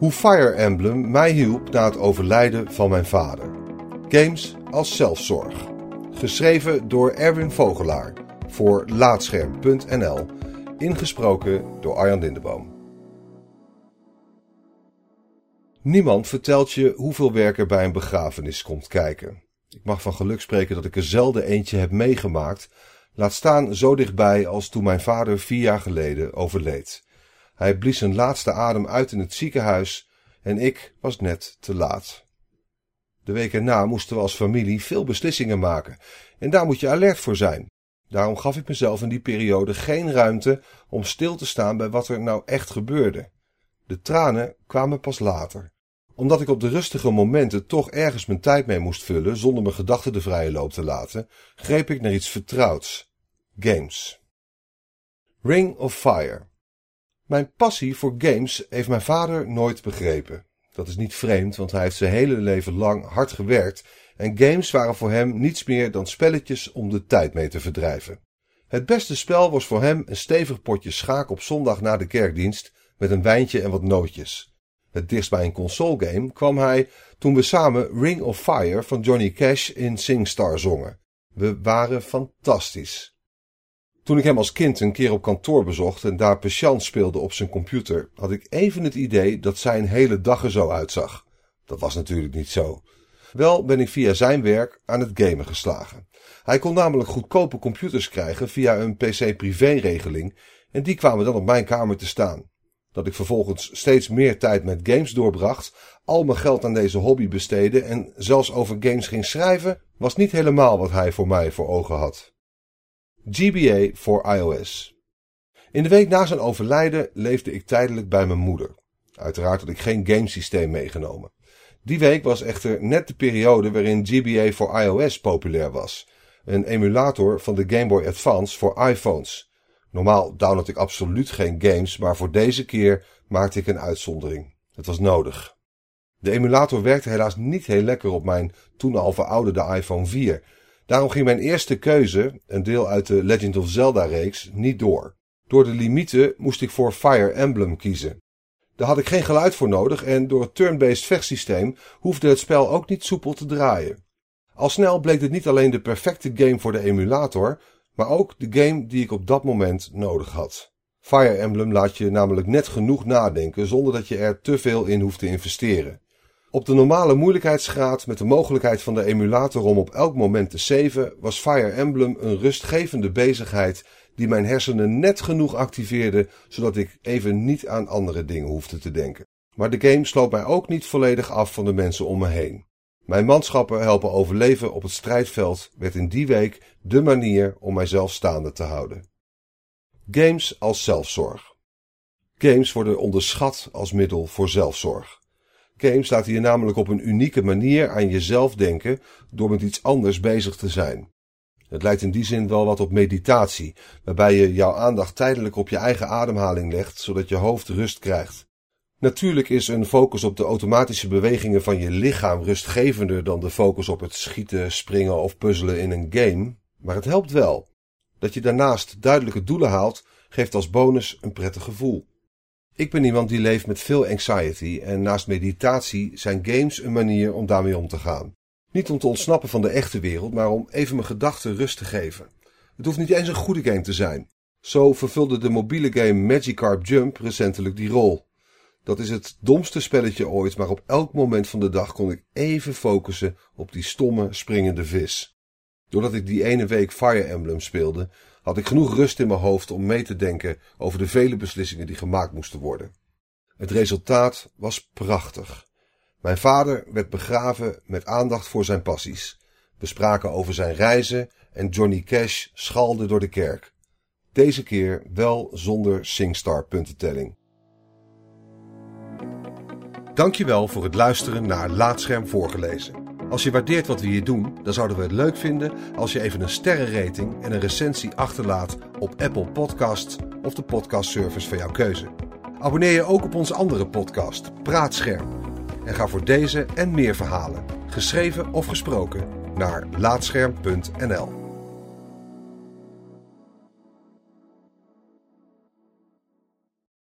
Hoe Fire Emblem mij hielp na het overlijden van mijn vader. Games als zelfzorg. Geschreven door Erwin Vogelaar voor Laatscherm.nl. Ingesproken door Arjan Lindeboom. Niemand vertelt je hoeveel werk er bij een begrafenis komt kijken. Ik mag van geluk spreken dat ik er zelden eentje heb meegemaakt, laat staan zo dichtbij als toen mijn vader vier jaar geleden overleed. Hij blies zijn laatste adem uit in het ziekenhuis en ik was net te laat. De week erna moesten we als familie veel beslissingen maken en daar moet je alert voor zijn. Daarom gaf ik mezelf in die periode geen ruimte om stil te staan bij wat er nou echt gebeurde. De tranen kwamen pas later. Omdat ik op de rustige momenten toch ergens mijn tijd mee moest vullen zonder mijn gedachten de vrije loop te laten, greep ik naar iets vertrouwds. Games. Ring of Fire. Mijn passie voor games heeft mijn vader nooit begrepen. Dat is niet vreemd, want hij heeft zijn hele leven lang hard gewerkt en games waren voor hem niets meer dan spelletjes om de tijd mee te verdrijven. Het beste spel was voor hem een stevig potje schaak op zondag na de kerkdienst met een wijntje en wat nootjes. Het dichtst bij een consolegame kwam hij toen we samen Ring of Fire van Johnny Cash in SingStar zongen. We waren fantastisch. Toen ik hem als kind een keer op kantoor bezocht en daar patiënt speelde op zijn computer, had ik even het idee dat zijn hele dag er zo uitzag. Dat was natuurlijk niet zo. Wel ben ik via zijn werk aan het gamen geslagen. Hij kon namelijk goedkope computers krijgen via een PC-privé-regeling en die kwamen dan op mijn kamer te staan. Dat ik vervolgens steeds meer tijd met games doorbracht, al mijn geld aan deze hobby besteedde en zelfs over games ging schrijven, was niet helemaal wat hij voor mij voor ogen had. GBA voor iOS. In de week na zijn overlijden leefde ik tijdelijk bij mijn moeder. Uiteraard had ik geen gamesysteem meegenomen. Die week was echter net de periode waarin GBA voor iOS populair was. Een emulator van de Game Boy Advance voor iPhones. Normaal download ik absoluut geen games, maar voor deze keer maakte ik een uitzondering. Het was nodig. De emulator werkte helaas niet heel lekker op mijn toen al verouderde iPhone 4. Daarom ging mijn eerste keuze, een deel uit de Legend of Zelda reeks, niet door. Door de limieten moest ik voor Fire Emblem kiezen. Daar had ik geen geluid voor nodig en door het turn-based vechtsysteem hoefde het spel ook niet soepel te draaien. Al snel bleek dit niet alleen de perfecte game voor de emulator, maar ook de game die ik op dat moment nodig had. Fire Emblem laat je namelijk net genoeg nadenken zonder dat je er te veel in hoeft te investeren. Op de normale moeilijkheidsgraad met de mogelijkheid van de emulator om op elk moment te saven, was Fire Emblem een rustgevende bezigheid die mijn hersenen net genoeg activeerde, zodat ik even niet aan andere dingen hoefde te denken. Maar de game sloot mij ook niet volledig af van de mensen om me heen. Mijn manschappen helpen overleven op het strijdveld werd in die week de manier om mijzelf staande te houden. Games als zelfzorg. Games worden onderschat als middel voor zelfzorg. Games laten je namelijk op een unieke manier aan jezelf denken door met iets anders bezig te zijn. Het lijkt in die zin wel wat op meditatie, waarbij je jouw aandacht tijdelijk op je eigen ademhaling legt, zodat je hoofd rust krijgt. Natuurlijk is een focus op de automatische bewegingen van je lichaam rustgevender dan de focus op het schieten, springen of puzzelen in een game, maar het helpt wel. Dat je daarnaast duidelijke doelen haalt, geeft als bonus een prettig gevoel. Ik ben iemand die leeft met veel anxiety en naast meditatie zijn games een manier om daarmee om te gaan. Niet om te ontsnappen van de echte wereld, maar om even mijn gedachten rust te geven. Het hoeft niet eens een goede game te zijn. Zo vervulde de mobiele game Magikarp Jump recentelijk die rol. Dat is het domste spelletje ooit, maar op elk moment van de dag kon ik even focussen op die stomme springende vis. Doordat ik die ene week Fire Emblem speelde, had ik genoeg rust in mijn hoofd om mee te denken over de vele beslissingen die gemaakt moesten worden. Het resultaat was prachtig. Mijn vader werd begraven met aandacht voor zijn passies. We spraken over zijn reizen en Johnny Cash schalde door de kerk. Deze keer wel zonder SingStar puntentelling. Dankjewel voor het luisteren naar Laatscherm voorgelezen. Als je waardeert wat we hier doen, dan zouden we het leuk vinden als je even een sterrenrating en een recensie achterlaat op Apple Podcasts of de podcastservice van jouw keuze. Abonneer je ook op onze andere podcast, Praatscherm. En ga voor deze en meer verhalen, geschreven of gesproken, naar laatscherm.nl.